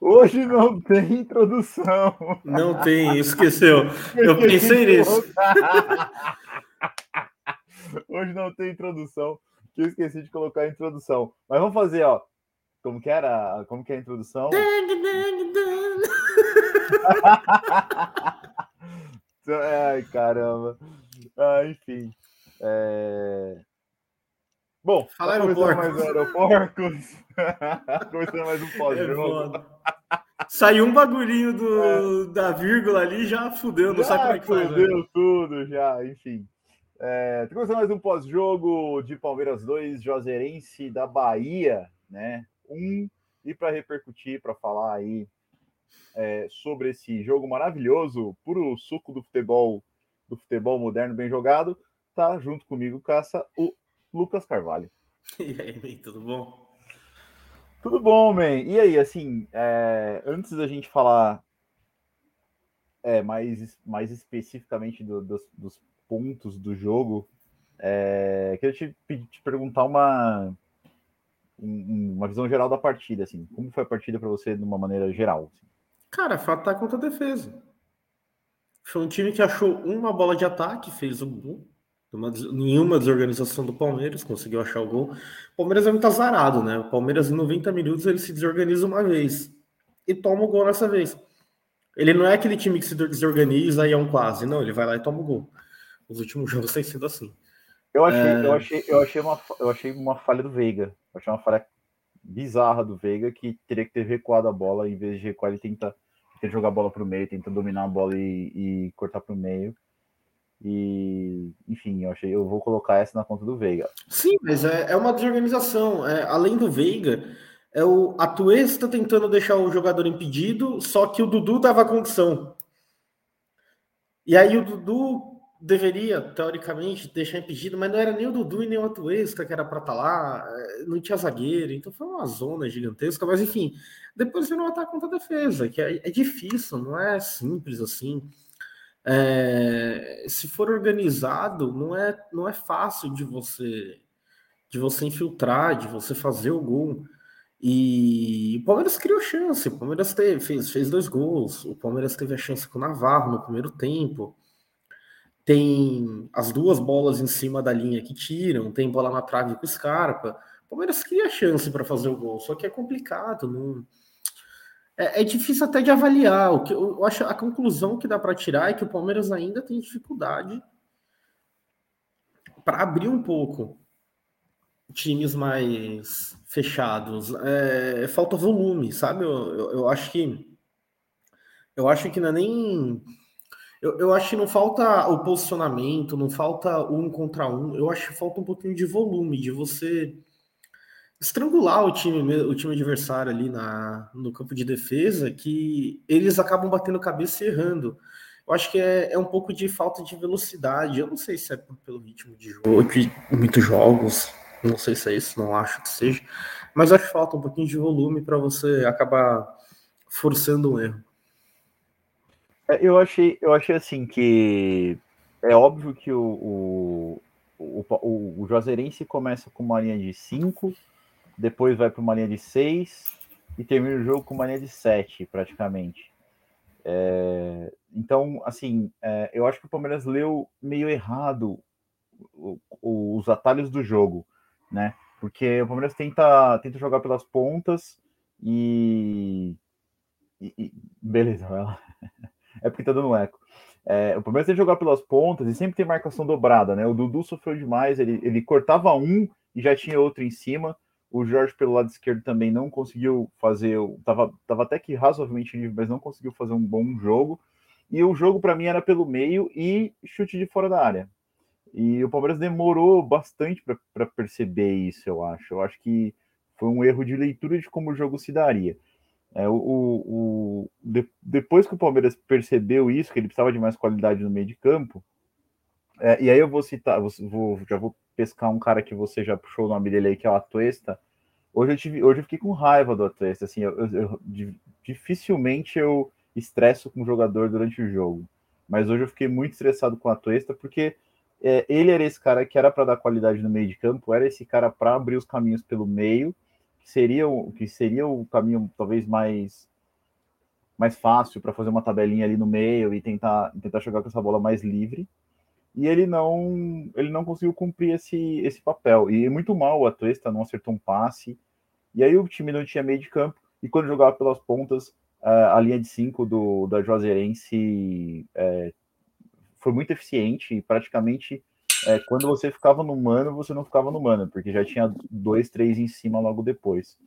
Hoje não tem introdução. Não tem, esqueceu. Eu pensei nisso. Hoje não tem introdução, que eu esqueci de colocar a introdução. Mas vamos fazer, ó. Como que era? Como que é a introdução? Ai, caramba. Ah, enfim. É... Bom, Fala tá começando aeroporto. mais um aeroporcos. começando mais um pós-jogo. É Saiu um bagulhinho do, da vírgula ali já fudeu, não sabe como é que faz. né? fudeu tudo já, enfim. É, tá começando mais um pós-jogo de Palmeiras 2, Juazeirense da Bahia, né? Um, e para repercutir, para falar aí é, sobre esse jogo maravilhoso, puro suco do futebol, do futebol moderno bem jogado, tá junto comigo, Caça, o Lucas Carvalho. E aí, bem, tudo bom? Tudo bom, man? E aí, assim, é, antes da gente falar é, mais, mais especificamente do- dos, dos pontos do jogo, é, queria te, te perguntar uma, um- uma visão geral da partida, assim. Como foi a partida para você de uma maneira geral? assim? Cara, ataque contra a defesa. Foi um time que achou uma bola de ataque, fez um gol. Uma nenhuma desorganização do Palmeiras, conseguiu achar o gol. O Palmeiras é muito azarado, né? O Palmeiras, em 90 minutos, ele se desorganiza uma vez e toma o gol nessa vez. Ele não é aquele time que se desorganiza e é um quase, não, ele vai lá e toma o gol. Os últimos jogos têm sido assim. Eu achei, É. eu achei, eu achei, uma, eu achei uma falha do Veiga. Eu achei uma falha bizarra do Veiga que teria que ter recuado a bola em vez de recuar, ele tenta, tenta jogar a bola para o meio, tenta dominar a bola e, e cortar para o meio. E, enfim, eu achei, eu vou colocar essa na conta do Veiga. Sim, mas é, é uma desorganização. É, além do Veiga, é o Atuesta tentando deixar o jogador impedido, só que o Dudu dava condição. E aí o Dudu deveria, teoricamente, deixar impedido, mas não era nem o Dudu e nem o Atuesta que era para estar lá, é, não tinha zagueiro, então foi uma zona gigantesca, mas enfim, depois virou um ataque contra a defesa, que é, é difícil, não é simples assim. É, se for organizado, não é, não é fácil de você de você infiltrar, de você fazer o gol. E o Palmeiras criou chance, o Palmeiras teve, fez, fez dois gols, o Palmeiras teve a chance com o Navarro no primeiro tempo. Tem as duas bolas em cima da linha que tiram, tem bola na trave com o Scarpa. O Palmeiras cria chance para fazer o gol, só que é complicado, não, é, é difícil até de avaliar. O que eu, acho a conclusão que dá para tirar é que o Palmeiras ainda tem dificuldade para abrir um pouco times mais fechados. É, falta volume, sabe? Eu, eu, eu acho que eu acho que não é nem eu, eu acho que não falta o posicionamento, não falta um contra um. Eu acho que falta um pouquinho de volume, de você estrangular o time, o time adversário ali na, no campo de defesa, que eles acabam batendo cabeça e errando. Eu acho que é, é um pouco de falta de velocidade. Eu não sei se é pelo ritmo de jogo, de muitos jogos. Não sei se é isso, não acho que seja. Mas acho que falta um pouquinho de volume para você acabar forçando um erro. É, Eu achei, eu achei assim que é óbvio que o, o, o, o, o Juazeirense começa com uma linha de 5, depois vai para uma linha de 6 e termina o jogo com uma linha de 7, praticamente. É, então, assim, é, eu acho que o Palmeiras leu meio errado o- o- os atalhos do jogo, né? Porque o Palmeiras tenta, tenta jogar pelas pontas e, e- e- beleza. É porque tá dando eco. É, o Palmeiras tem que jogar pelas pontas e sempre tem marcação dobrada, né? O Dudu sofreu demais, ele, ele cortava um e já tinha outro em cima. O Jorge pelo lado esquerdo também não conseguiu fazer, tava, tava até que razoavelmente livre, mas não conseguiu fazer um bom jogo. E o jogo para mim era pelo meio e chute de fora da área. E o Palmeiras demorou bastante para perceber isso, eu acho. Eu acho que foi um erro de leitura de como o jogo se daria. É, o, o- de- depois que o Palmeiras percebeu isso, que ele precisava de mais qualidade no meio de campo, é, e aí eu vou citar, vou- já vou pescar um cara que você já puxou o nome dele aí, que é o Atuesta. Hoje eu, tive, hoje eu fiquei com raiva do Atuesta, assim, eu, eu- eu- di- dificilmente eu estresso com um jogador durante o jogo, mas hoje eu fiquei muito estressado com o Atuesta, porque é, ele era esse cara que era para dar qualidade no meio de campo, era esse cara para abrir os caminhos pelo meio, que seria, que seria o caminho talvez mais mais fácil para fazer uma tabelinha ali no meio e tentar, tentar jogar com essa bola mais livre. E ele não ele não conseguiu cumprir esse, esse papel. E muito mal o Atuesta não acertou um passe. E aí o time não tinha meio de campo. E quando jogava pelas pontas, a linha de 5 do, da Juazeirense é, foi muito eficiente e praticamente é, quando você ficava no mano, você não ficava no mano, porque já tinha dois, três em cima logo depois.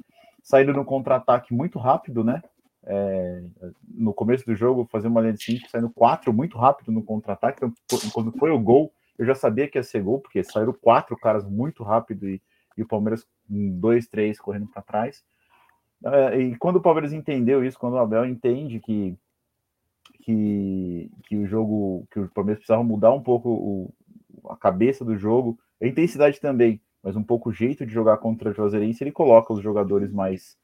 Saindo no contra-ataque muito rápido, né? É, no começo do jogo, fazer uma linha de 5, saindo 4 muito rápido no contra-ataque. Então, quando foi o gol, eu já sabia que ia ser gol, porque saíram quatro caras muito rápido e, e o Palmeiras com dois, três correndo para trás. É, e quando o Palmeiras entendeu isso, quando o Abel entende que, que, que o jogo, que o Palmeiras precisava mudar um pouco o, a cabeça do jogo, a intensidade também, mas um pouco o jeito de jogar contra o Juazeirense, ele coloca os jogadores mais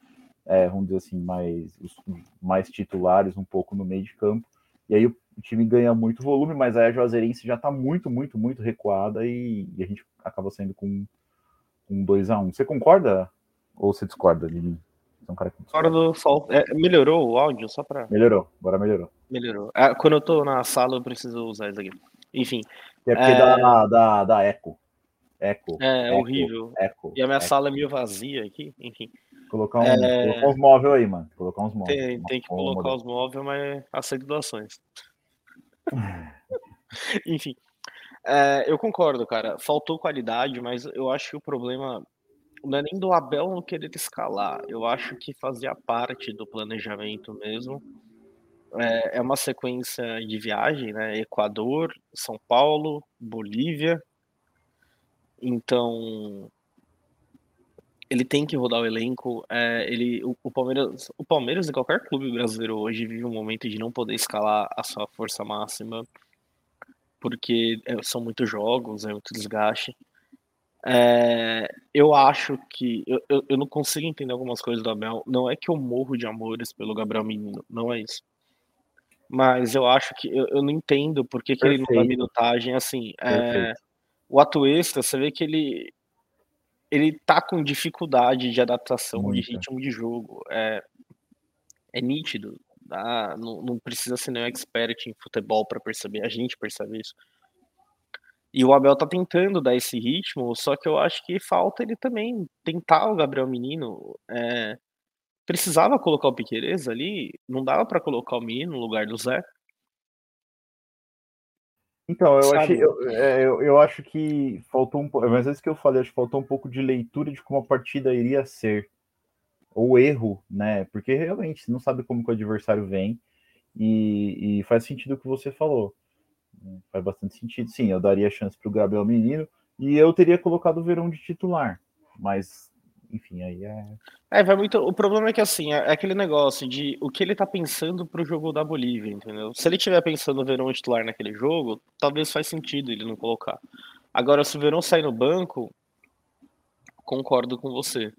é, vamos dizer assim, mais, os, mais titulares um pouco no meio de campo. E aí o, time ganha muito volume, mas aí a Juazeirense já está muito, muito, muito recuada e, e, a gente acaba saindo com um 2 a 1 um. Você concorda ou você discorda? É um cara Concordo, é, melhorou o áudio só para. Melhorou, agora melhorou. Melhorou. É, quando eu estou na sala, eu preciso usar isso aqui. Enfim. É porque é... Da, da, da eco. Eco. É, eco, horrível. Eco, e a minha eco. sala é meio vazia aqui, enfim. Colocar, um, é... colocar uns móveis aí, mano. Colocar uns móveis. Tem, tem que colocar modelo. os móveis, mas aceito doações. Enfim. É, eu concordo, cara. Faltou qualidade, mas eu acho que o problema não é nem do Abel não querer escalar. Eu acho que fazia parte do planejamento mesmo. É, é uma sequência de viagem, né? Equador, São Paulo, Bolívia. Então, ele tem que rodar o elenco. É, ele, o, o, Palmeiras, o Palmeiras e qualquer clube brasileiro hoje vive um momento de não poder escalar a sua força máxima, porque é, são muitos jogos, é muito desgaste. É, eu acho que eu, eu, eu, não consigo entender algumas coisas do Abel. Não é que eu morro de amores pelo Gabriel Menino, não é isso. Mas eu acho que eu, eu não entendo por que, que ele não dá minutagem assim. É, o Atuesta, você vê que ele ele tá com dificuldade de adaptação Muita. de ritmo de jogo. É, é nítido. Tá? Não, não precisa ser nenhum expert em futebol para perceber. A gente percebe isso. E o Abel tá tentando dar esse ritmo, só que eu acho que falta ele também tentar o Gabriel Menino. É, precisava colocar o Piqueires ali, não dava para colocar o Menino no lugar do Zé. Então, eu, achei, eu, é, eu, eu, acho que faltou um pouco, mas antes que eu falei, acho que faltou um pouco de leitura de como a partida iria ser. Ou erro, né? Porque realmente você não sabe como que o adversário vem. E, e faz sentido o que você falou. Faz bastante sentido, sim. Eu daria chance para o Gabriel Menino e eu teria colocado o Verão de titular. Mas enfim, aí é. É, vai muito. O problema é que assim, é aquele negócio de o que ele tá pensando pro jogo da Bolívia, entendeu? Se ele tiver pensando no Verão titular naquele jogo, talvez faz sentido ele não colocar. Agora, se o Verão sair no banco, concordo com você.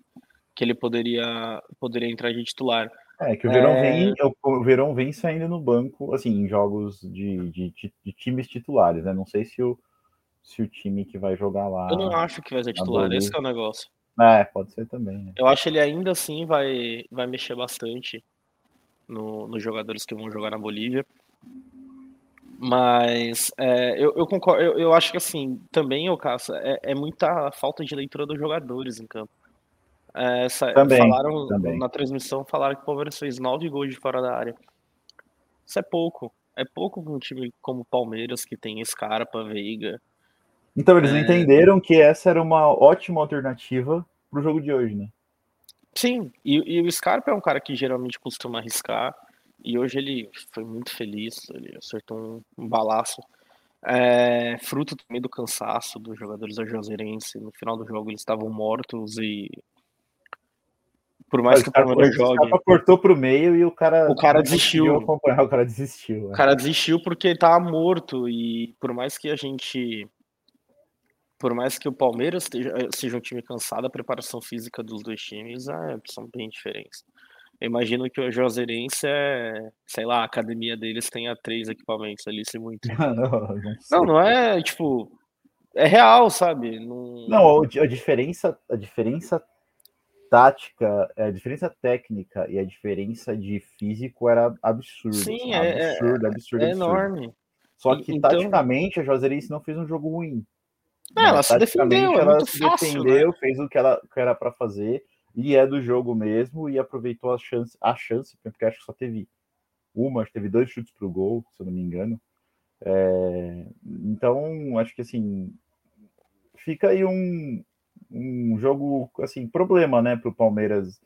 Que ele poderia, poderia entrar de titular. É, que o Verão, é... Vem, o Verão vem saindo no banco, assim, em jogos de, de, de, de times titulares, né? Não sei se o, se o time que vai jogar lá. Eu não acho que vai ser titular, esse é o negócio. É, pode ser também. Né? Eu acho que ele ainda assim vai, vai mexer bastante no, nos jogadores que vão jogar na Bolívia. Mas é, eu, eu, concordo, eu, eu, acho que assim, também, o Caça, é, é, muita falta de leitura dos jogadores em campo. É, essa, também, falaram também. na transmissão, falaram que o Palmeiras fez nove gols de fora da área. Isso é pouco. É pouco para um time como o Palmeiras, que tem Scarpa, Veiga, então eles é... entenderam que essa era uma ótima alternativa para o jogo de hoje, né? Sim, e, e, o Scarpa é um cara que geralmente costuma arriscar, e hoje ele foi muito feliz, ele acertou um, um balaço. É, fruto também do cansaço dos jogadores da Juazeirense. No final do jogo eles estavam mortos e por mais que o Palmeiras jogue. O cortou pro meio e o cara. O cara desistiu. Acompanhar, o cara desistiu. O cara desistiu porque ele tava morto. E por mais que a gente por mais que o Palmeiras esteja, eh, seja um time cansado, a preparação física dos dois times é, são bem diferentes. Eu imagino que o Juazeirense é, sei lá, a academia deles tenha três equipamentos ali, se muito. não, não, não, não, é, tipo, é real, sabe? Não... não, a diferença, a diferença tática, a diferença técnica e a diferença de físico era absurda. Sim, é, absurdo, é, absurdo, é absurdo. enorme. Só que Então- taticamente a Juazeirense não fez um jogo ruim. É, Né? ela se defendeu, é ela muito se fácil, né? defendeu, fez o que ela que era para fazer e é do jogo mesmo e aproveitou a chance, a chance, porque acho que só teve uma, acho que teve dois chutes pro gol, se eu não me engano. É, então, acho que assim fica aí um, um jogo assim problema, né, para o Palmeiras.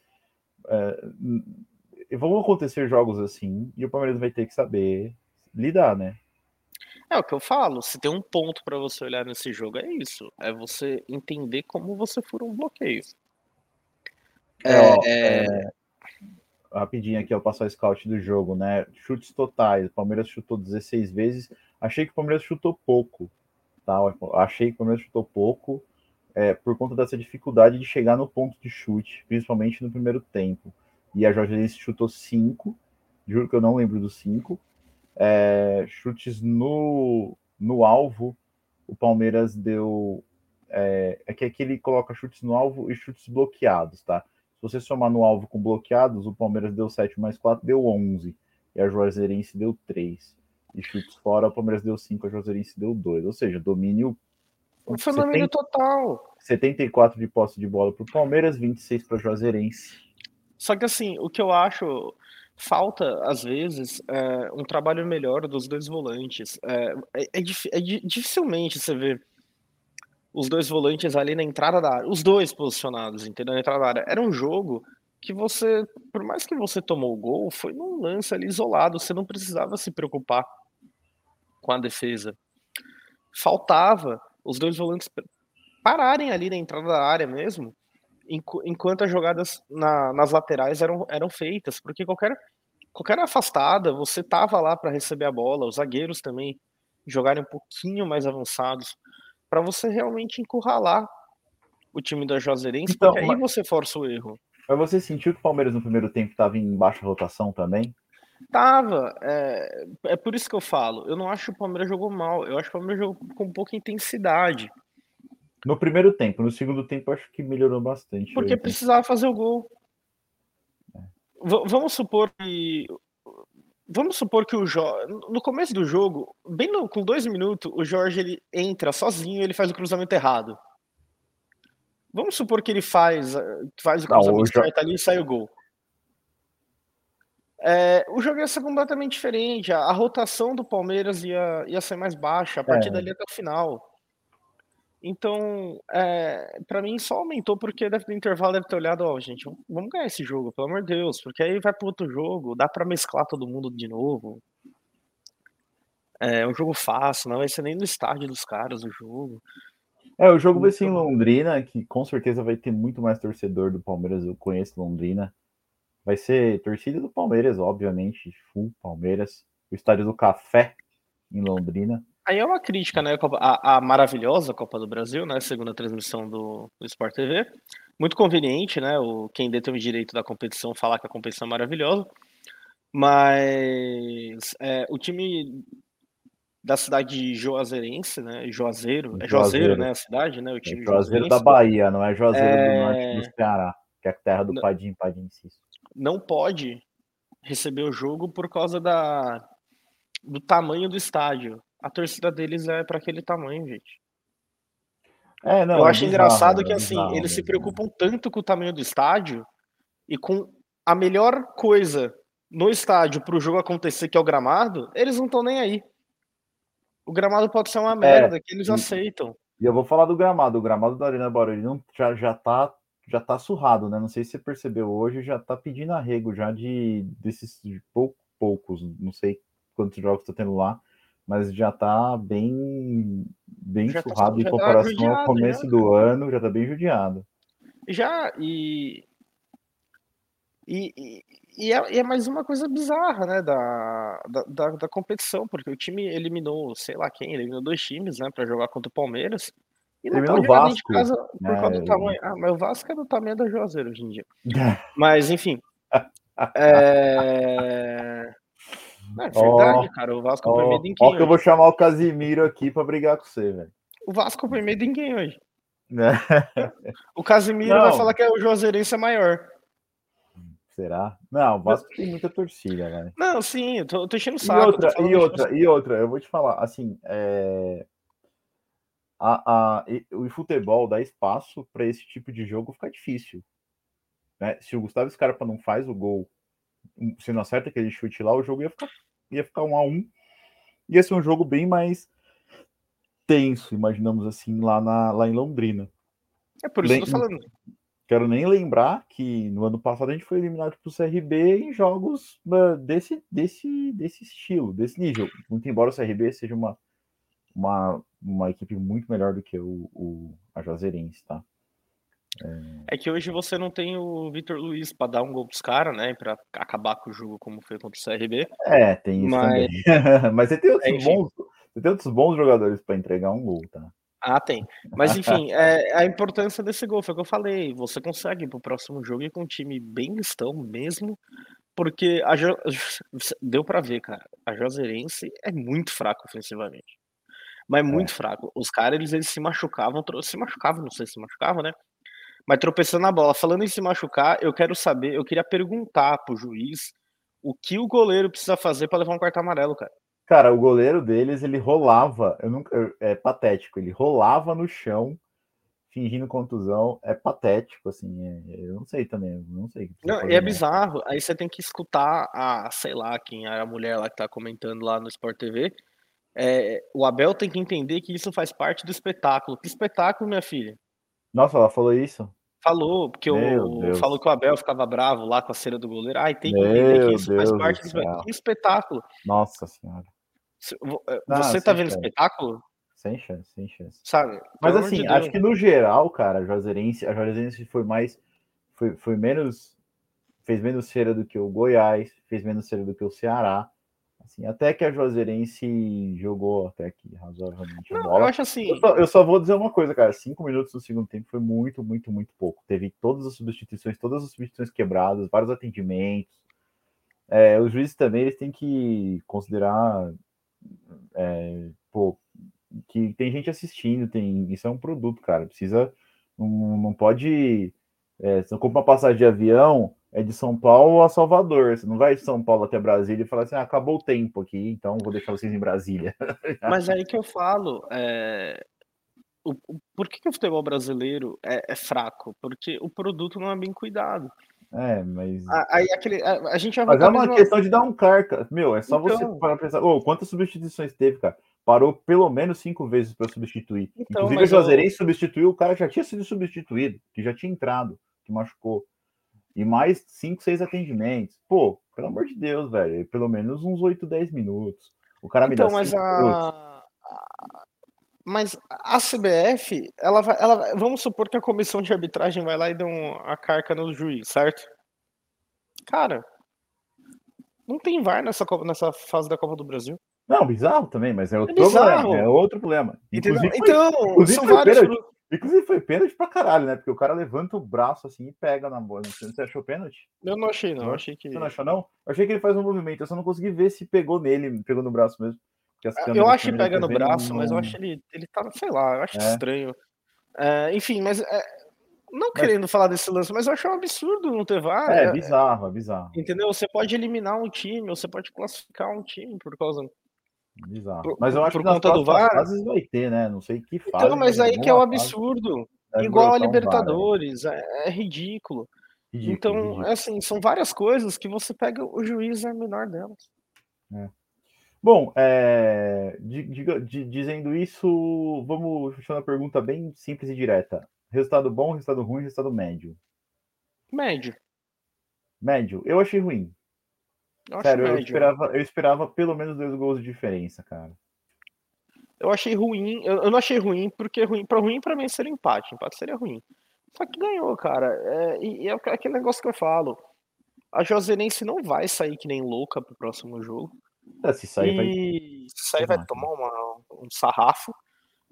É, vão acontecer jogos assim e o Palmeiras vai ter que saber lidar, né? É o que eu falo. Se tem um ponto pra você olhar nesse jogo, é isso. É você entender como você fura um bloqueio. É, ó, É, rapidinho aqui, eu passar o scout do jogo, né? Chutes totais. O Palmeiras chutou 16 vezes. Achei que o Palmeiras chutou pouco, tá? Achei que o Palmeiras chutou pouco é, por conta dessa dificuldade de chegar no ponto de chute, principalmente no primeiro tempo. E a Jorge Alice chutou 5, juro que eu não lembro dos 5. É, chutes no, no alvo, o Palmeiras deu. É, é que aqui ele coloca chutes no alvo e chutes bloqueados, tá? Se você somar no alvo com bloqueados, o Palmeiras deu 7 mais 4, deu 11. E a Juazeirense deu 3. E chutes fora, o Palmeiras deu 5, a Juazeirense deu 2. Ou seja, domínio um fenômeno total. 74 de posse de bola para o Palmeiras, 26 para a Juazeirense. Só que assim, o que eu acho falta, às vezes, é um trabalho melhor dos dois volantes. É, é, é é di- dificilmente você vê os dois volantes ali na entrada da área, os dois posicionados, entendeu? Na entrada da área. Era um jogo que você, por mais que você tomou o gol, foi num lance ali isolado, você não precisava se preocupar com a defesa. Faltava os dois volantes pararem ali na entrada da área mesmo, enquanto as jogadas na- nas laterais eram, eram feitas, porque qualquer, qualquer afastada, você tava lá para receber a bola, os zagueiros também jogarem um pouquinho mais avançados, para você realmente encurralar o time da Juazeirense, Então, porque aí mas- você força o erro. Mas você sentiu que o Palmeiras no primeiro tempo estava em baixa rotação também? Tava, é, é por isso que eu falo, eu não acho que o Palmeiras jogou mal, eu acho que o Palmeiras jogou com pouca intensidade, No primeiro tempo, no segundo tempo acho que melhorou bastante. porque precisava fazer o gol. V- vamos supor que. Vamos supor que o Jorge. No começo do jogo, bem no- com dois minutos, o Jorge ele entra sozinho e ele faz o cruzamento errado. Vamos supor que ele faz, faz o Não, o cruzamento Jo- certo ali e sai o gol. É, o jogo ia ser completamente diferente. A, a rotação do Palmeiras ia, ia ser mais baixa a partir É. dali até o final. Então, é, para mim só aumentou porque deve do intervalo deve ter olhado, ó, gente, vamos- ganhar esse jogo, pelo amor de Deus, porque aí vai pro outro jogo, dá para mesclar todo mundo de novo. É um jogo fácil, não vai ser nem no estádio dos caras o jogo. É, o jogo vai ser em Londrina, que com certeza vai ter muito mais torcedor do Palmeiras. Eu conheço Londrina. Vai ser torcida do Palmeiras, obviamente, full Palmeiras. O estádio do Café em Londrina. Aí é uma crítica, né? a A, maravilhosa Copa do Brasil, né? Segunda transmissão do, do Sport TV. Muito conveniente, né? O, quem detém o direito da competição falar que a competição é maravilhosa. Mas é, o time da cidade de Juazeirense, né? Juazeiro, é Juazeiro, Juazeiro. né? A cidade, né? O É time Juazeiro da Bahia, não é Juazeiro do É. Norte do Ceará, que é a terra do Não. Padim, Padim Cis. não pode receber o jogo por causa da, do tamanho do estádio. A torcida deles é para aquele tamanho, gente. É, não, eu é acho bizarro, engraçado é que assim, bizarro eles se mesmo, preocupam tanto com o tamanho do estádio e com a melhor coisa no estádio para o jogo acontecer, que é o gramado, eles não estão nem aí. O gramado pode ser uma merda que eles e- aceitam. E eu vou falar do gramado. O gramado da Arena Barueri já, já, tá, já tá surrado, né? Não sei se você percebeu hoje, já tá pedindo arrego já de desses de pou- poucos, não sei quantos jogos tá tendo lá, mas já tá bem, bem Já tá- surrado já em tá comparação judiado, ao começo já, do ano, já tá bem judiado. Já, e. E, e, e é, e é mais uma coisa bizarra, né, da, da, da, da competição, porque o time eliminou, sei lá quem, eliminou dois times, né, pra jogar contra o Palmeiras. E não Eliminou pode o jogar dentro de Vasco, casa por né, causa do tamanho. Ah, mas o Vasco é do tamanho da Juazeiro hoje em dia. Mas, enfim. É. É verdade, cara. O Vasco foi Ó, meio em ó quem que eu vou chamar o Casimiro aqui pra brigar com você, velho. O Vasco foi meio em quem hoje? o Casimiro não. vai falar que o Juazeirense é maior. Será? Não, o Vasco tem muita torcida, né? Não, sim, eu tô, tô enchendo o saco. E outra, e outra, e outra, eu vou te falar, assim, é... a, a, o futebol dá espaço para esse tipo de jogo ficar difícil. Né? Se o Gustavo Scarpa não faz o gol, se não acerta aquele chute lá, o jogo ia ficar, ia ficar um a um. Ia ser um jogo bem mais tenso, imaginamos assim, lá, na, lá em Londrina. É por isso que eu tô falando. Quero nem lembrar que no ano passado a gente foi eliminado para o CRB em jogos desse, desse, desse estilo, desse nível. Muito embora o CRB seja uma, uma, uma equipe muito melhor do que o, o a Juazeirense, tá? É... é... que hoje você não tem o Vitor Luiz para dar um gol pros caras, né? Para acabar com o jogo como foi contra o CRB. É, tem isso mas... também. mas você tem outros, é, bons, você tem outros bons jogadores para entregar um gol, tá? Ah, tem. Mas enfim, é, a importância desse gol foi o que eu falei. Você consegue ir pro próximo jogo e com um time bem listão mesmo, porque a jo... deu para ver, cara. A Juazeirense é muito fraco ofensivamente. Mas é muito é. fraco. Os caras, eles, eles se machucavam, se machucavam, não sei se machucavam, né? Mas tropeçando na bola. Falando em se machucar, eu quero saber, eu queria perguntar pro juiz o que o goleiro precisa fazer para levar um quarto amarelo, cara. Cara, o goleiro deles, ele rolava, eu nunca, eu, é patético, ele rolava no chão, fingindo contusão, é patético, assim, é, eu não sei também, não sei. Não, é bizarro, aí você tem que escutar a, sei lá, quem era a mulher lá que tá comentando lá no Sport TV, é, o Abel tem que entender que isso faz parte do espetáculo. Que espetáculo, minha filha? Nossa, ela falou isso? Falou, porque o, falou que o Abel ficava bravo lá com a cera do goleiro. Ai, tem que entender que isso Deus faz parte do espetáculo. Que espetáculo. Nossa senhora. Eh, você tá vendo chance. espetáculo? Sem chance, sem chance. Sabe? Mas assim, de acho que no geral, cara, a Juazeirense, a Juazeirense foi mais. Foi, foi menos. Fez menos cera do que o Goiás, fez menos cera do que o Ceará. Assim, até que a Juazeirense jogou até aqui razoavelmente Não. Eu acho assim. Eu só, eu só, vou dizer uma coisa, cara. Cinco minutos no segundo tempo foi muito, muito, muito pouco. Teve todas as substituições, todas as substituições quebradas, vários atendimentos. É, os juízes também eles têm que considerar é, pô, que tem gente assistindo, tem isso é um produto, cara. Precisa, não, não pode. É, você compra uma passagem de avião, é de São Paulo a Salvador. Você não vai de São Paulo até Brasília e falar assim: ah, acabou o tempo aqui, então vou deixar vocês em Brasília. Mas aí que eu falo, é... o, o, por que, que o futebol brasileiro é, é fraco? Porque o produto não é bem cuidado. É, mas. Aí aquele, a, a gente Mas é uma questão de dar um carca. Meu, é só então... você para pensar. Oh, quantas substituições teve, cara? Parou pelo menos cinco vezes para substituir. Então, Inclusive, o Juazeirense eu... substituiu, o cara já tinha sido substituído, que já tinha entrado, que machucou. E mais cinco, seis atendimentos. Pô, pelo amor de Deus, velho. Pelo menos uns 8, 10 minutos. O cara me então, dá mas a... Mas a CBF, ela vai, ela, vamos supor que a comissão de arbitragem vai lá e dá um, a carca no juiz, certo? Cara, não tem VAR nessa, nessa fase da Copa do Brasil. Não, bizarro também, mas é outro é problema. É outro problema. Inclusive, então, inclusive são vários. Pênalti, inclusive foi pênalti pra caralho, né? Porque o cara levanta o braço assim e pega na bola. Você achou pênalti? Eu não achei, não. Eu achei que. Você não achou, não? Eu achei que ele faz um movimento, eu só não consegui ver se pegou nele, pegou no braço mesmo. Eu acho que pega no braço, mas eu acho ele, ele tá, sei lá, eu acho é. estranho. É, enfim, mas é, não mas... querendo falar desse lance, mas eu acho um absurdo não ter VAR. É, é bizarro, é bizarro. Entendeu? Você pode eliminar um time, você pode classificar um time por causa. Bizarro. Por, mas eu acho que conta do VAR. Fases vai ter, né? Não sei que fase. Então, mas aí que é o absurdo. Igual a Libertadores, VAR, é, é, ridículo. ridículo. Então, ridículo. assim, são várias coisas que você pega, o juiz é menor delas. É. Bom, é, dizendo isso, vamos fechando a pergunta bem simples e direta. Resultado bom, resultado ruim, resultado médio? Médio. Médio. Eu achei ruim. Eu Sério, eu esperava, eu esperava pelo menos dois gols de diferença, cara. Eu achei ruim. Eu, eu não achei ruim, porque ruim para ruim para mim seria empate. Empate seria ruim. Só que ganhou, cara. É, e, e é aquele negócio que eu falo. A Josenense não vai sair que nem louca pro próximo jogo. É, se sair, vai... se sair vai tomar uma, um sarrafo.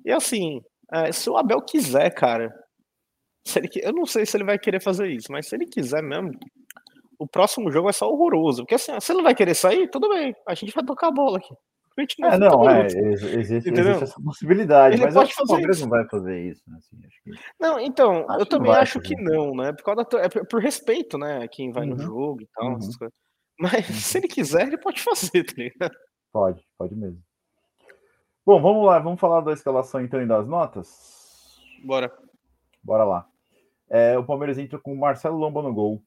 E assim, é, se o Abel quiser, cara, se ele, eu não sei se ele vai querer fazer isso, mas se ele quiser mesmo, o próximo jogo vai ser horroroso. Porque assim, se ele vai querer sair, tudo bem, a gente vai tocar a bola aqui. É, não, é, existe, existe, essa possibilidade, ele mas pode fazer o Palmeiras não vai fazer isso, né? Assim, que... Não, então, acho eu também acho que não, né? Por, causa da, é por respeito, né? Quem vai uhum. no jogo e tal, uhum. Mas uhum. se ele quiser, ele pode fazer, tá ligado? Pode, pode mesmo. Bom, vamos lá, vamos falar da escalação então e das notas? Bora. Bora lá. É, o Palmeiras entra com o Marcelo Lomba no gol.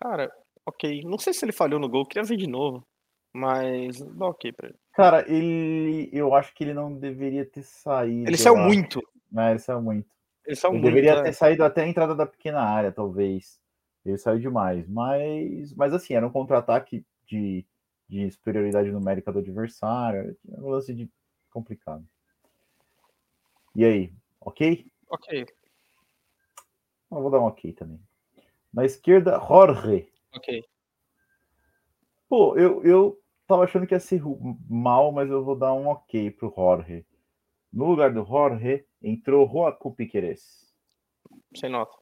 Cara, ok. Não sei se ele falhou no gol, queria ver de novo. Mas dá ok pra ele. Cara, ele. Eu acho que ele não deveria ter saído. Ele saiu muito. É, ele saiu muito. Ele, saiu ele muito, deveria é. ter saído até a entrada da pequena área, talvez. Ele saiu demais. Mas, mas assim, era um contra-ataque de, de superioridade numérica do adversário. Um lance de complicado. E aí, ok? Ok. Eu vou dar um ok também. Na esquerda, Jorge. Ok. Pô, eu, eu tava achando que ia ser mal, mas eu vou dar um ok pro Jorge. No lugar do Jorge, entrou Joaquim Piqueires. Sem nota.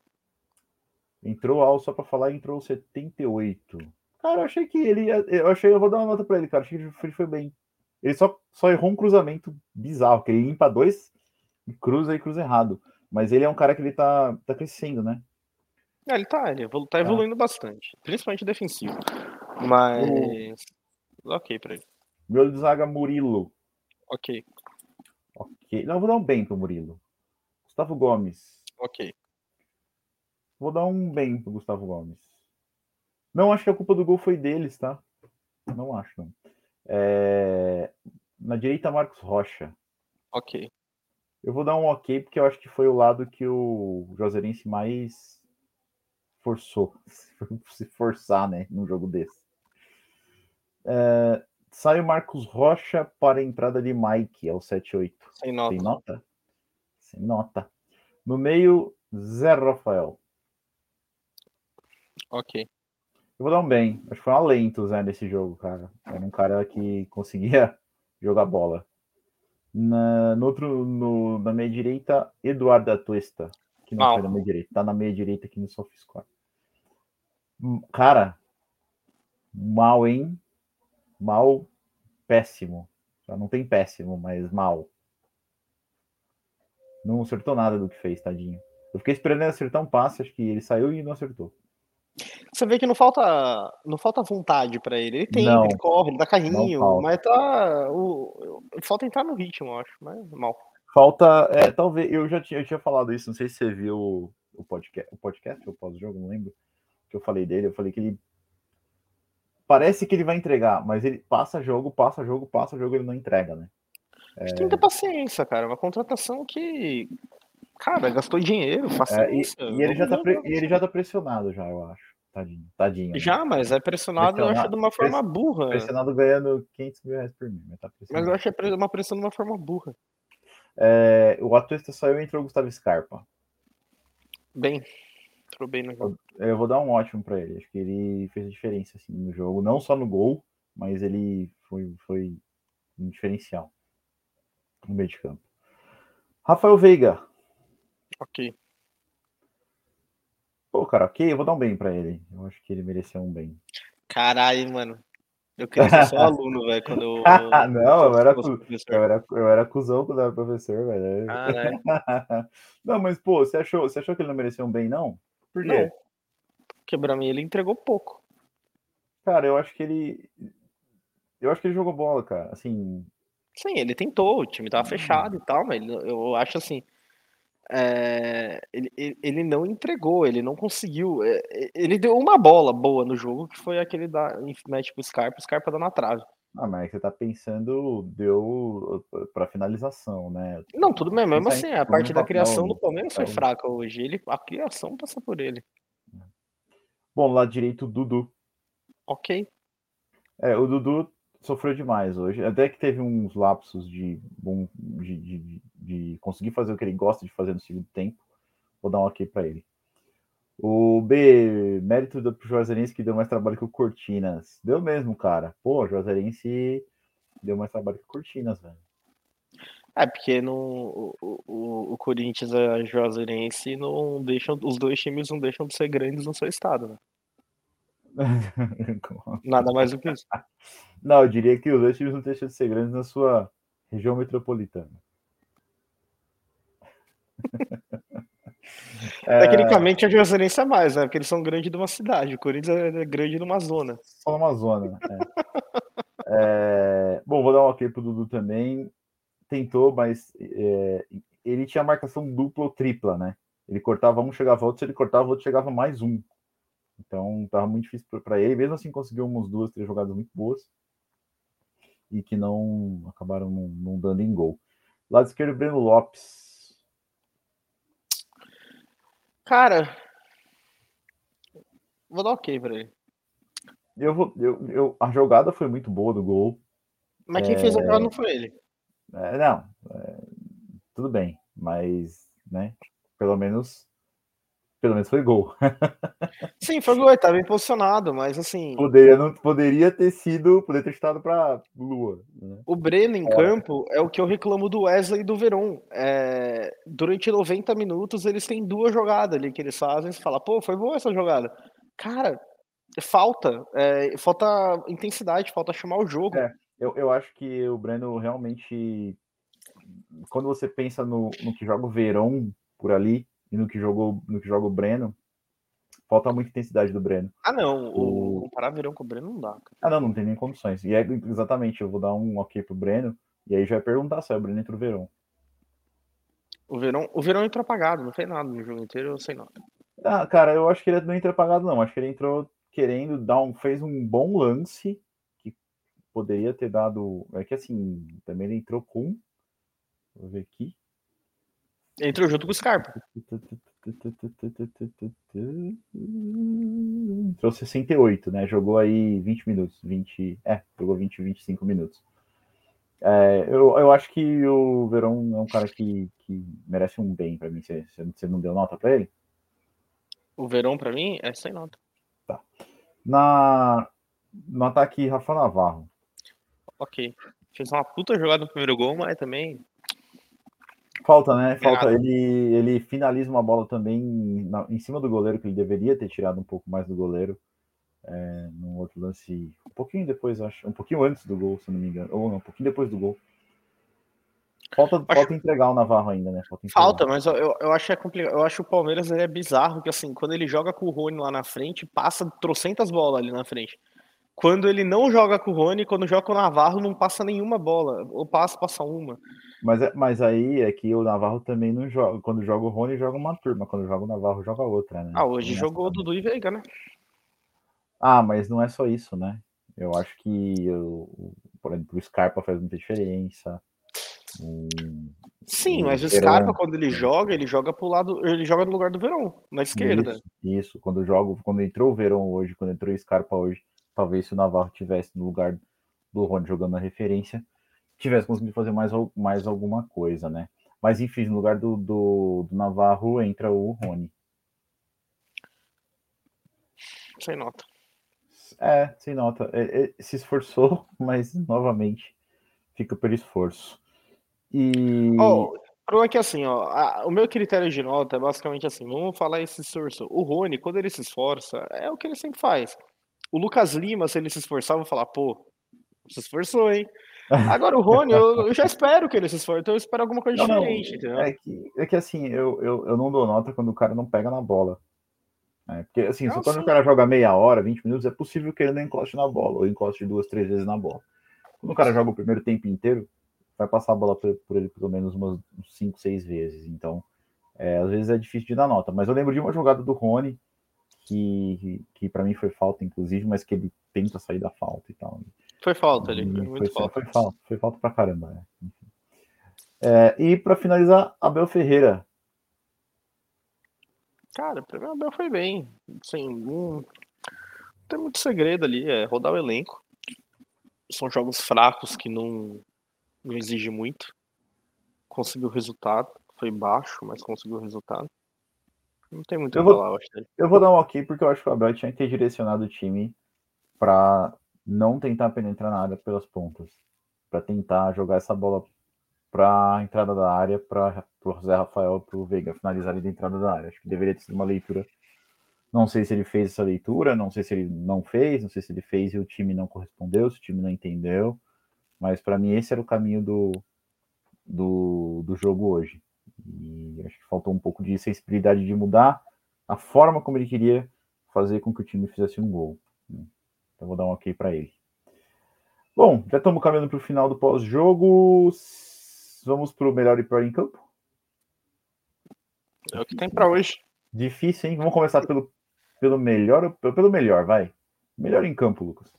Entrou Al só para falar, entrou 78. Cara, eu achei que ele ia, eu achei, eu vou dar uma nota para ele, cara. Achei que ele foi bem. Ele só, só errou um cruzamento bizarro, que ele limpa dois e cruza e cruza errado. Mas ele é um cara que ele tá, tá crescendo, né? É, ele tá, ele tá evoluindo é. bastante, principalmente defensivo. Mas. O... Ok pra ele. Meu de zaga Murilo. Ok. Ok. Não, vou dar um bem pro Murilo. Gustavo Gomes. Ok. Vou dar um bem pro Gustavo Gomes. Não acho que a culpa do gol foi deles, tá? Não acho, não. É... Na direita, Marcos Rocha. Ok. Eu vou dar um ok, porque eu acho que foi o lado que o Joserense mais forçou. Se forçar, né? Num jogo desse. É, sai o Marcos Rocha para a entrada de Mike, é o 7-8. Sem nota. Sem nota? Sem nota. No meio, Zé Rafael. Ok. Eu vou dar um bem. Acho que foi um alento, Zé, nesse jogo, cara. Era um cara que conseguia jogar bola. Na, no outro, no, na meia direita, Eduardo Atuesta. Que não foi na meia direita. Tá na meia direita aqui no SofaScore. Hum, cara, mal, hein? Mal, péssimo. Já não tem péssimo, mas mal. Não acertou nada do que fez, tadinho. Eu fiquei esperando ele acertar um passe, acho que ele saiu e não acertou. Você vê que não falta, não falta vontade para ele. Ele tem, não, ele corre, ele dá carrinho, mas tá. O, falta entrar no ritmo, eu acho, mas mal. Falta, é, talvez, eu já tinha, eu tinha falado isso, não sei se você viu o podcast, o podcast ou pós-jogo, não lembro, que eu falei dele, eu falei que ele parece que ele vai entregar, mas ele passa jogo, passa jogo, passa jogo, ele não entrega, né? É... Tem que ter paciência, cara. Uma contratação que, cara, gastou dinheiro, paciência. É, e, e, ele já tá pre... e ele já tá pressionado, já, eu acho. Tadinho. Tadinho né? Já, mas é pressionado, pressionado, eu acho, de uma forma burra. Pressionado ganhando 500 mil reais por mês. Mas, tá mas eu acho que é uma pressão de uma forma burra. É, o Atuesta saiu e entrou o Gustavo Scarpa. Bem, entrou bem no jogo. Eu, vou dar um ótimo para ele. Acho que ele fez a diferença assim, no jogo, não só no gol, mas ele foi, foi um diferencial no meio de campo. Rafael Veiga. Ok. Pô, cara, ok, eu vou dar um bem pra ele. Eu acho que ele mereceu um bem. Caralho, mano. Eu queria ser só aluno, velho, quando eu. não, eu era, eu, era, eu era cuzão quando era professor, velho. Caralho. não, mas, pô, você achou, você achou que ele não mereceu um bem, não? Por quê? Não. Porque pra mim ele entregou pouco. Cara, eu acho que ele. Eu acho que ele jogou bola, cara. Assim. Sim, ele tentou, o time tava fechado e tal, mas eu acho assim é, ele, ele não entregou, ele não conseguiu. É, ele deu uma bola boa no jogo, que foi aquele da mete pro Scarpa, o Scarpa dá na trave. Ah, mas é você tá pensando, deu para finalização, né? Não, tudo bem, mesmo assim, a parte da criação do Palmeiras foi fraca hoje. Ele, a criação passa por ele. Bom, lá direito, o Dudu. Ok. É, o Dudu sofreu demais hoje. Até que teve uns lapsos de, bom, de, de, de, conseguir fazer o que ele gosta de fazer no segundo tempo. Vou dar um ok para ele. O B, mérito do Juazeirense que deu mais trabalho que o Cortinas. Deu mesmo, cara. Pô, Juazeirense deu mais trabalho que o Cortinas, velho. É, porque no, o, o, o Corinthians e a Juazeirense não deixam, os dois times não deixam de ser grandes no seu estado, né? Nada mais do que isso. Não, eu diria que os dois times não deixam de ser grandes na sua região metropolitana. é... Tecnicamente a Juazeirense é mais, né? Porque eles são grandes de uma cidade. O Corinthians é grande de uma zona. Só numa zona. É. é... Bom, vou dar um ok pro Dudu também. Tentou, mas é... ele tinha marcação dupla ou tripla, né? Ele cortava um, chegava outro, se ele cortava outro, chegava mais um. Então estava muito difícil para ele. Mesmo assim, conseguiu umas duas, três jogadas muito boas e que não acabaram não, não dando em gol. Lado esquerdo, Breno Lopes. Cara, vou dar ok para ele. Eu vou, eu, eu, a jogada foi muito boa do gol. Mas quem é... fez a jogada não foi ele. É, não, é, tudo bem, mas, né, pelo menos pelo menos foi gol. Sim, foi gol, estava bem posicionado, mas assim. Poderia, não, poderia ter sido, poderia ter estado para Lua. Né? O Breno em é. campo é o que eu reclamo do Wesley e do Verón. É, durante 90 minutos eles têm duas jogadas ali que eles fazem. Você fala, pô, foi boa essa jogada. Cara, falta, é, falta intensidade, falta chamar o jogo. É, eu, eu acho que o Breno realmente, quando você pensa no, no que joga o Verón por ali, e no que jogou no que joga o Breno, falta muita intensidade do Breno. Ah, não. O, comparar Verão com o Breno não dá. Cara. Ah, não, não tem nem condições. E é exatamente, eu vou dar um ok pro Breno, e aí já vai perguntar se é o Breno entre o Verão. O Verão, o Verão entrou apagado, não fez nada no jogo inteiro, eu sei nada. Ah, cara, eu acho que ele não entrou apagado, não. Acho que ele entrou querendo dar um. fez um bom lance que poderia ter dado. É que assim, também ele entrou com. Vou ver aqui. Entrou junto com o Scarpa. Entrou 68, né? Jogou aí 20 minutos. 20, é, jogou 20, 25 minutos. É, eu, eu acho que o Verão é um cara que, que merece um bem para mim. Você, você não deu nota para ele? O Verão, para mim, é sem nota. Tá. Na, no ataque, Rafa Navarro. Ok. Fez uma puta jogada no primeiro gol, mas também Falta, né? Falta. Ele, ele finaliza uma bola também na, em cima do goleiro, que ele deveria ter tirado um pouco mais do goleiro. É, num outro lance, um pouquinho depois, acho. Um pouquinho antes do gol, se não me engano. Ou não, um pouquinho depois do gol. Falta, acho... falta entregar o Navarro ainda, né? Falta, falta mas eu, eu acho é complicado. Eu acho o Palmeiras é bizarro, que assim, quando ele joga com o Rony lá na frente, passa trocentas bolas ali na frente. Quando ele não joga com o Rony, quando joga com o Navarro, não passa nenhuma bola. Ou passa, passa uma. Mas, é, mas aí é que o Navarro também não joga. Quando joga o Rony, joga uma turma. Quando joga o Navarro, joga outra, né? Ah, hoje jogou o Dudu e Veiga, né? Ah, mas não é só isso, né? Eu acho que, eu, por exemplo, o Scarpa faz muita diferença. Sim, mas o Scarpa, quando ele joga, ele joga pro lado. Ele joga no lugar do Verão, na esquerda. Isso, isso. quando jogo, quando entrou o Verão hoje, quando entrou o Scarpa hoje, talvez se o Navarro tivesse no lugar do Rony jogando na referência, tivesse conseguido fazer mais, mais alguma coisa, né? Mas enfim, no lugar do, do, do Navarro entra o Rony. Sem nota. É, sem nota. É, é, se esforçou, mas novamente fica pelo esforço. E. Oh, o é que assim, ó, a, o meu critério de nota é basicamente assim: vamos falar esse esforço. O Rony, quando ele se esforça, é o que ele sempre faz. O Lucas Lima, se ele se esforçar, eu vou falar, pô, se esforçou, hein? Agora o Rony, eu, eu, já espero que ele se esforce, então eu espero alguma coisa não, diferente, entendeu? É que, é que assim, eu, eu, eu não dou nota quando o cara não pega na bola. Né? Porque assim, não, quando sim. o cara joga meia hora, 20 minutos, é possível que ele não encoste na bola, ou encoste duas, três vezes na bola. Quando o cara joga o primeiro tempo inteiro, vai passar a bola por, por ele pelo menos umas 5, 6 vezes. Então, é, às vezes é difícil de dar nota. Mas eu lembro de uma jogada do Rony, que, que, para mim foi falta, inclusive, mas que ele tenta sair da falta e tal. Foi falta ali, foi muito falta. Foi falta, foi falta pra caramba. Né? É, e para finalizar, Abel Ferreira. Cara, para mim o Abel foi bem. Assim, não tem muito segredo ali, é rodar o elenco. São jogos fracos que não, não exigem muito. Conseguiu o resultado, foi baixo, mas conseguiu o resultado. Não tem muito eu vou, falar, eu acho. Eu vou dar um ok, porque eu acho que o Abel tinha que ter direcionado o time para não tentar penetrar na área pelas pontas, para tentar jogar essa bola para a entrada da área, para o Zé Rafael para o Veiga finalizar ali da entrada da área. Acho que deveria ter sido uma leitura Não sei se ele fez essa leitura, não sei se ele não fez, não sei se ele fez e o time não correspondeu, se o time não entendeu. Mas para mim esse era o caminho do, do, do jogo hoje. E acho que faltou um pouco de sensibilidade de mudar a forma como ele queria fazer com que o time fizesse um gol. Então vou dar um ok para ele. Bom, já estamos caminhando para o final do pós-jogo. Vamos para o melhor e pior em campo? É o que tem para hoje. Difícil, hein? Vamos começar pelo, pelo melhor, pelo melhor, vai. Melhor em campo, Lucas.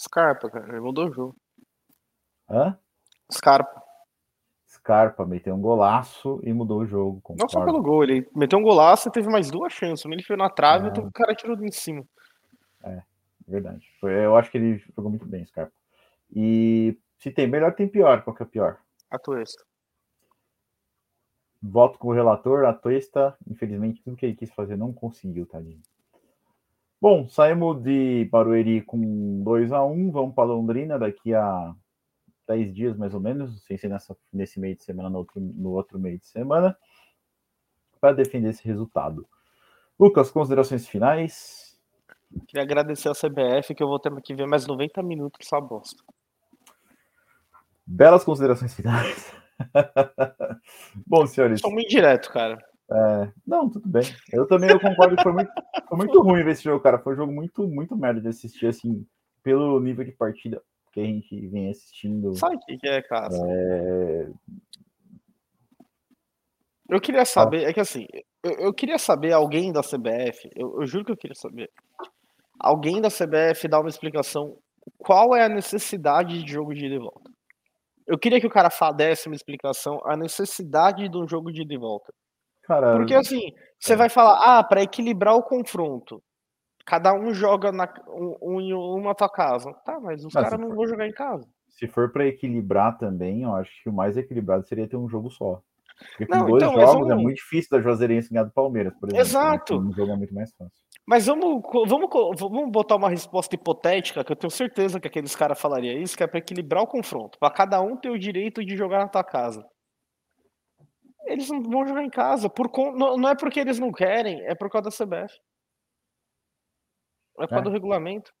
Scarpa, cara, ele mudou o jogo. Hã? Scarpa. Scarpa meteu um golaço e mudou o jogo. Concordo. Não só pelo gol, ele meteu um golaço e teve mais duas chances. Ele foi na trave é. e o cara tirou de em cima. É, verdade. Foi, eu acho que ele jogou muito bem, Scarpa. E se tem melhor, tem pior. Qual que é pior? A Tuesta. Voto com o relator. A Tuesta, infelizmente, tudo que ele quis fazer não conseguiu, tadinho. Bom, saímos de Barueri com 2 a 1 Vamos para Londrina daqui a 10 dias, mais ou menos, sem ser nessa, nesse meio de semana, no outro, no outro meio de semana, para defender esse resultado. Lucas, considerações finais? Queria agradecer ao CBF que eu vou ter que ver mais 90 minutos dessa bosta. Belas considerações finais. Bom, senhores. Sou muito direto, cara. É, não, tudo bem. Eu também eu concordo que foi muito, foi muito ruim ver esse jogo, cara. Foi um jogo muito, muito merda de assistir, assim, pelo nível de partida que a gente vem assistindo. Sabe o que é, cara? É... Eu queria saber, é que assim, eu, eu queria saber alguém da CBF, eu, eu, juro que eu queria saber. Alguém da CBF dar uma explicação qual é a necessidade de jogo de ida e volta. Eu queria que o cara desse uma explicação a necessidade de um jogo de ida e volta. Cara, Porque assim, você é. vai falar, ah, para equilibrar o confronto, cada um joga na, um, em uma tua casa. Tá, mas os caras não vão jogar em casa. Se for para equilibrar também, eu acho que o mais equilibrado seria ter um jogo só. Porque com não, dois então, jogos é muito difícil da Juazeirense ganhar do Palmeiras, por exemplo. Exato. Um jogo é muito mais fácil. Mas vamos, vamos, vamos botar uma resposta hipotética, que eu tenho certeza que aqueles caras falariam isso, que é para equilibrar o confronto, para cada um ter o direito de jogar na tua casa. Eles não vão jogar em casa, por, não é porque eles não querem, é por causa da CBF. É por é. do regulamento.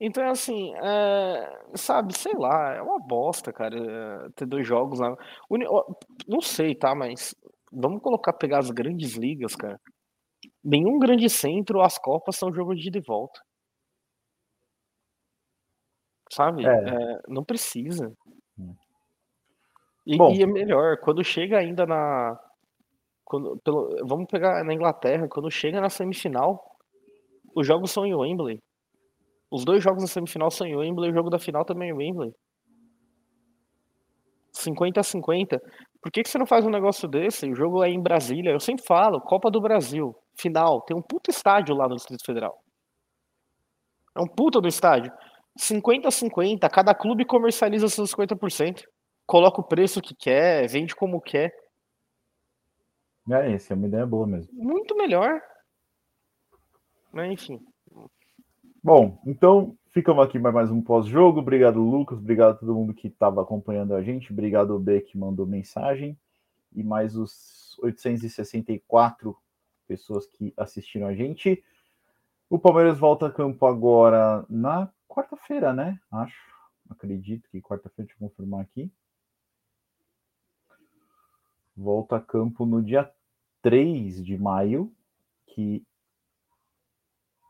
Então, assim, é, sabe, sei lá, é uma bosta, cara, é, ter dois jogos lá. Não sei, tá, mas vamos colocar, pegar as grandes ligas, cara. Nenhum grande centro, as Copas são jogos de ida e volta. Sabe? É. É, não precisa. E, e, é melhor, quando chega ainda na. Quando, pelo, vamos pegar na Inglaterra, quando chega na semifinal, os jogos são em Wembley. Os dois jogos da semifinal são em Wembley, o jogo da final também é em Wembley. 50 a 50. Por que, que você não faz um negócio desse? O jogo é em Brasília. Eu sempre falo, Copa do Brasil, final. Tem um puto estádio lá no Distrito Federal. É um puta do estádio. 50 a 50. Cada clube comercializa seus 50%. Coloca o preço que quer, vende como quer. É, essa é uma ideia boa mesmo. Muito melhor. Mas enfim. Bom, então ficamos aqui mais um pós-jogo. Obrigado, Lucas. Obrigado a todo mundo que estava acompanhando a gente. Obrigado, B, que mandou mensagem. E mais os 864 pessoas que assistiram a gente. O Palmeiras volta a campo agora na quarta-feira, né? Acho. Acredito que quarta-feira, deixa eu confirmar aqui. Volta a campo no dia 3 de maio, que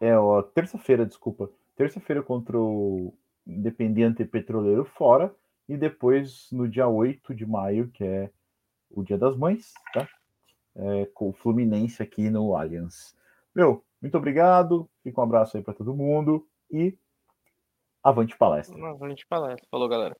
é, ó, terça-feira, desculpa. Terça-feira contra o Independiente Petroleiro fora. E depois no dia 8 de maio, que é o Dia das Mães, tá? É, com o Fluminense aqui no Allianz. Meu, muito obrigado. Fica um abraço aí para todo mundo e avante palestra. Avante palestra. Falou, galera.